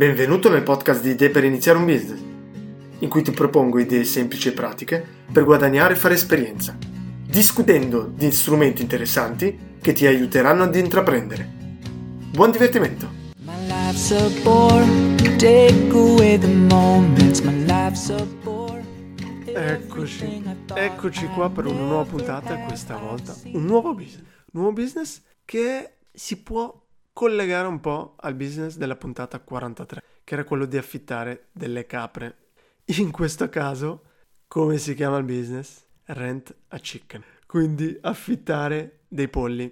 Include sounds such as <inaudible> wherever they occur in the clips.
Benvenuto nel podcast di Idee per iniziare un business, in cui ti propongo idee semplici e pratiche per guadagnare e fare esperienza, discutendo di strumenti interessanti che ti aiuteranno ad intraprendere. Buon divertimento! Eccoci, eccoci qua per una nuova puntata, questa volta un nuovo business, un nuovo business che si può collegare un po' al business della puntata 43, che era quello di affittare delle capre. In questo caso, come si chiama il business? Rent a chicken. Quindi affittare dei polli.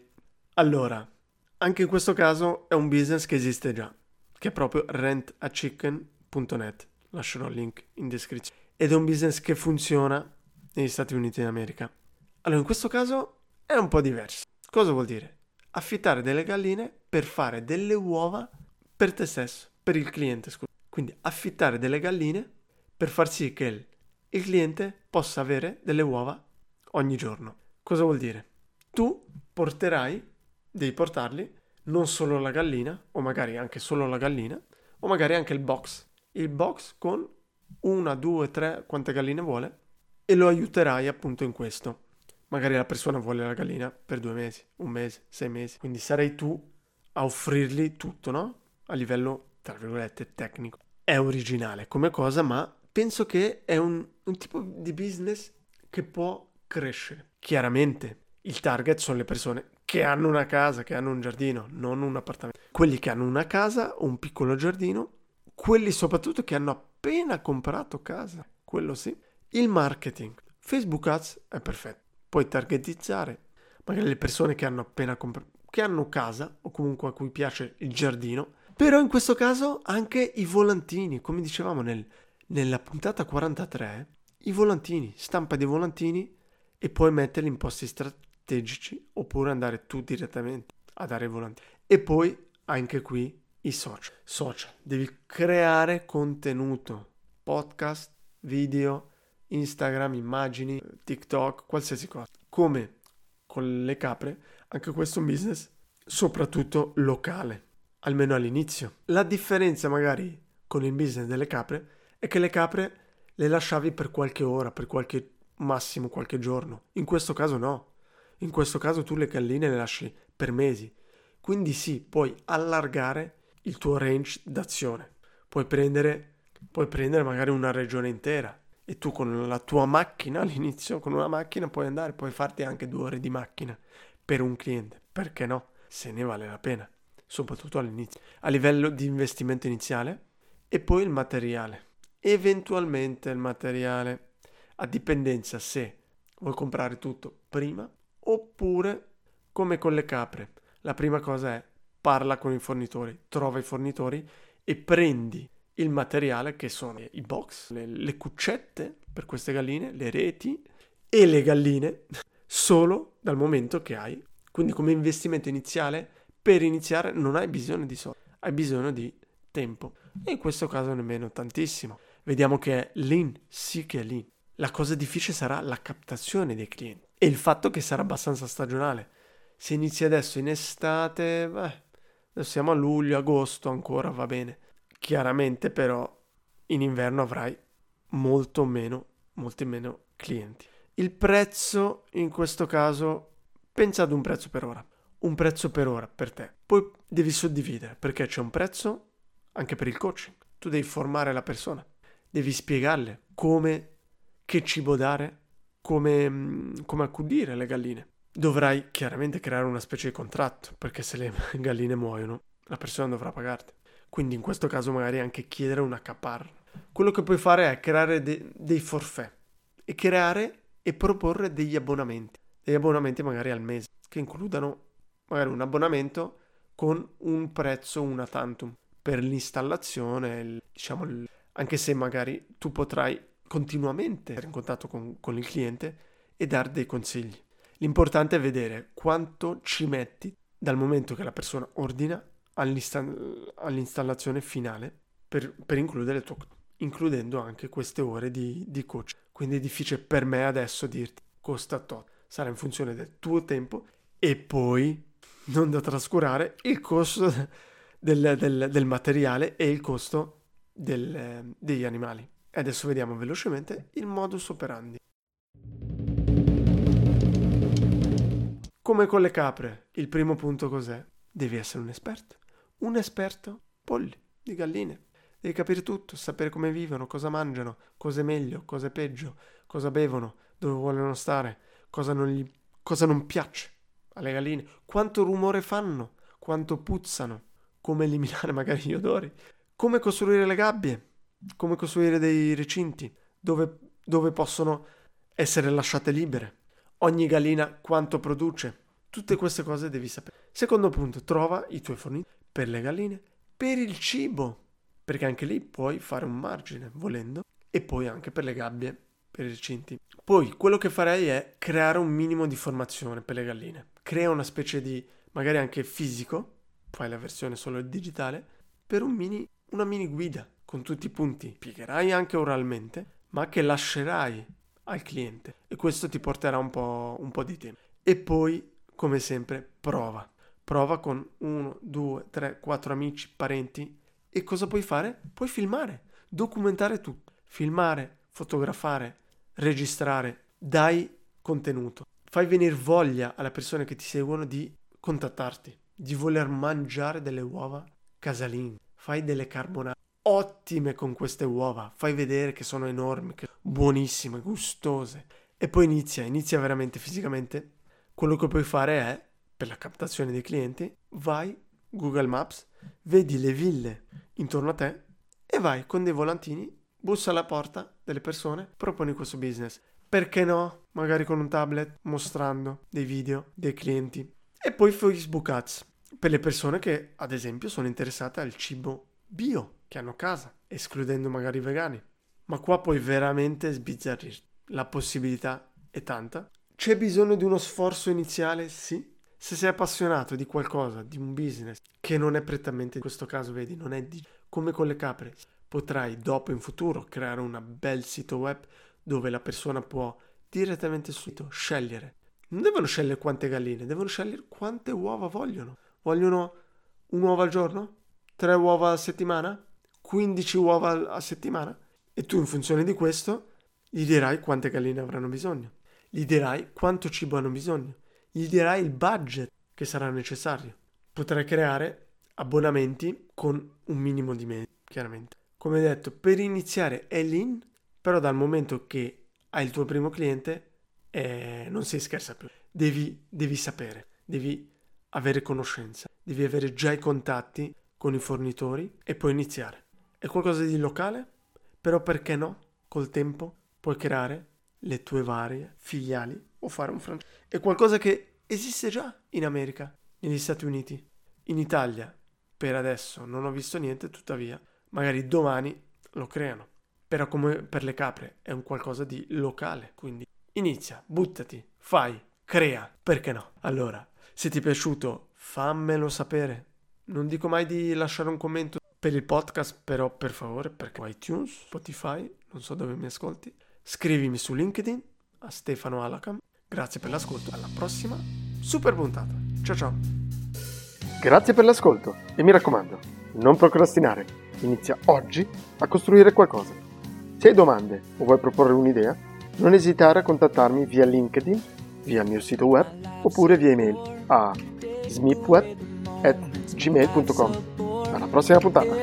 Allora, anche in questo caso è un business che esiste già, che è proprio rentachicken.net. Lascerò il link in descrizione. Ed è un business che funziona negli Stati Uniti d'America. Allora, in questo caso è un po' diverso. Cosa vuol dire? Affittare delle galline per fare delle uova per te stesso, per il cliente, scusa. Quindi affittare delle galline per far sì che il, cliente possa avere delle uova ogni giorno. Cosa vuol dire? Tu porterai, devi portarli, non solo la gallina, o magari anche solo la gallina, o magari anche il box. Il box con una, due, tre, quante galline vuole, e lo aiuterai appunto in questo magari la persona vuole la gallina per due mesi, un mese, sei mesi. Quindi sarei tu a offrirgli tutto, no? A livello, tra virgolette, tecnico. È originale come cosa, ma penso che è un, un tipo di business che può crescere. Chiaramente il target sono le persone che hanno una casa, che hanno un giardino, non un appartamento. Quelli che hanno una casa un piccolo giardino, quelli soprattutto che hanno appena comprato casa, quello sì. Il marketing. Facebook Ads è perfetto puoi targetizzare magari le persone che hanno appena comprato, che hanno casa o comunque a cui piace il giardino, però in questo caso anche i volantini, come dicevamo nel, nella puntata 43, i volantini, stampa dei volantini e poi metterli in posti strategici oppure andare tu direttamente a dare i volantini. E poi anche qui i social. Social, devi creare contenuto, podcast, video, Instagram, immagini, TikTok, qualsiasi cosa. Come con le capre, anche questo è un business soprattutto locale, almeno all'inizio. La differenza magari con il business delle capre è che le capre le lasciavi per qualche ora, per qualche massimo qualche giorno. In questo caso no. In questo caso tu le galline le lasci per mesi. Quindi sì, puoi allargare il tuo range d'azione. Puoi prendere, puoi prendere magari una regione intera e tu con la tua macchina <laughs> all'inizio, con una macchina puoi andare, puoi farti anche due ore di macchina per un cliente, perché no? Se ne vale la pena, soprattutto all'inizio. A livello di investimento iniziale e poi il materiale. Eventualmente il materiale, a dipendenza se vuoi comprare tutto prima oppure come con le capre. La prima cosa è parla con i fornitori, trova i fornitori e prendi il materiale che sono i box, le, le cuccette per queste galline, le reti e le galline <laughs> solo dal momento che hai. Quindi come investimento iniziale, per iniziare non hai bisogno di soldi, hai bisogno di tempo. E in questo caso nemmeno tantissimo. Vediamo che è lean, sì che è lean. La cosa difficile sarà la captazione dei clienti e il fatto che sarà abbastanza stagionale. Se inizi adesso in estate, beh, siamo a luglio, agosto ancora va bene. Chiaramente però in inverno avrai molto meno, molti meno clienti. Il prezzo in questo caso, pensa ad un prezzo per ora. Un prezzo per ora per te. Poi devi suddividere perché c'è un prezzo anche per il coaching. Tu devi formare la persona, devi spiegarle come, che cibo dare, come, mm, come accudire le galline. Dovrai chiaramente creare una specie di contratto perché se le <laughs> galline muoiono la persona dovrà pagarti. Quindi in questo caso magari anche chiedere una capar. Quello che puoi fare è creare de- dei forfait e creare e proporre degli abbonamenti. Degli abbonamenti magari al mese che includano magari un abbonamento con un prezzo una tantum per l'installazione, il, diciamo, il, anche se magari tu potrai continuamente essere in contatto con, con il cliente e dare dei consigli. L'importante è vedere quanto ci metti dal momento che la persona ordina all'installazione finale per, per includere tuo, includendo anche queste ore di, di coach. Quindi è difficile per me adesso dirti costa tot, sarà in funzione del tuo tempo e poi non da trascurare il costo del, del, del materiale e il costo del, degli animali. Adesso vediamo velocemente il modus operandi. Come con le capre, il primo punto cos'è? Devi essere un esperto. Un esperto polli, di galline. Devi capire tutto, sapere come vivono, cosa mangiano, cosa è meglio, cosa è peggio, cosa bevono, dove vogliono stare, cosa non, gli, cosa non piace alle galline, quanto rumore fanno, quanto puzzano, come eliminare magari gli odori, come costruire le gabbie, come costruire dei recinti dove, dove possono essere lasciate libere, ogni gallina quanto produce. Tutte queste cose devi sapere. Secondo punto, trova i tuoi fornitori per le galline, per il cibo, perché anche lì puoi fare un margine volendo, e poi anche per le gabbie, per i recinti. Poi quello che farei è creare un minimo di formazione per le galline. Crea una specie di, magari anche fisico, fai la versione solo digitale, per un mini, una mini guida con tutti i punti. Spiegherai anche oralmente, ma che lascerai al cliente. E questo ti porterà un po', un po' di tempo. E poi, come sempre, prova. Prova con uno, due, tre, quattro amici, parenti. E cosa puoi fare? Puoi filmare, documentare tutto. Filmare, fotografare, registrare. Dai contenuto. Fai venire voglia alle persone che ti seguono di contattarti di voler mangiare delle uova casalinge. Fai delle carbonate ottime con queste uova, fai vedere che sono enormi, che buonissime, gustose. E poi inizia, inizia veramente fisicamente. Quello che puoi fare è, per la captazione dei clienti, vai Google Maps, vedi le ville intorno a te e vai con dei volantini, bussa alla porta delle persone, proponi questo business. Perché no? Magari con un tablet mostrando dei video dei clienti. E poi Facebook Ads per le persone che, ad esempio, sono interessate al cibo bio che hanno a casa, escludendo magari i vegani. Ma qua puoi veramente sbizzarrirti. La possibilità è tanta. C'è bisogno di uno sforzo iniziale? Sì. Se sei appassionato di qualcosa, di un business, che non è prettamente in questo caso, vedi, non è di, come con le capre, potrai dopo in futuro creare un bel sito web dove la persona può direttamente sul sito scegliere. Non devono scegliere quante galline, devono scegliere quante uova vogliono. Vogliono un uovo al giorno? Tre uova a settimana? 15 uova a settimana? E tu in funzione di questo gli dirai quante galline avranno bisogno, gli dirai quanto cibo hanno bisogno, gli dirai il budget che sarà necessario. Potrai creare abbonamenti con un minimo di mesi, chiaramente. Come detto, per iniziare è l'in, però dal momento che hai il tuo primo cliente eh, non si scherza più. Devi, devi sapere, devi avere conoscenza, devi avere già i contatti con i fornitori e poi iniziare. È qualcosa di locale, però perché no? Col tempo puoi creare le tue varie filiali o fare un francese. È qualcosa che esiste già in America, negli Stati Uniti, in Italia. Per adesso non ho visto niente, tuttavia, magari domani lo creano. Però come per le capre è un qualcosa di locale, quindi inizia, buttati, fai, crea, perché no? Allora, se ti è piaciuto, fammelo sapere. Non dico mai di lasciare un commento per il podcast, però per favore, perché iTunes, Spotify, non so dove mi ascolti, scrivimi su LinkedIn a Stefano Alacam. Grazie per l'ascolto, alla prossima super puntata. Ciao ciao. Grazie per l'ascolto e mi raccomando, non procrastinare. Inizia oggi a costruire qualcosa. Se hai domande o vuoi proporre un'idea, non esitare a contattarmi via LinkedIn, via il mio sito web oppure via email a smipweb.gmail.com. Alla prossima puntata!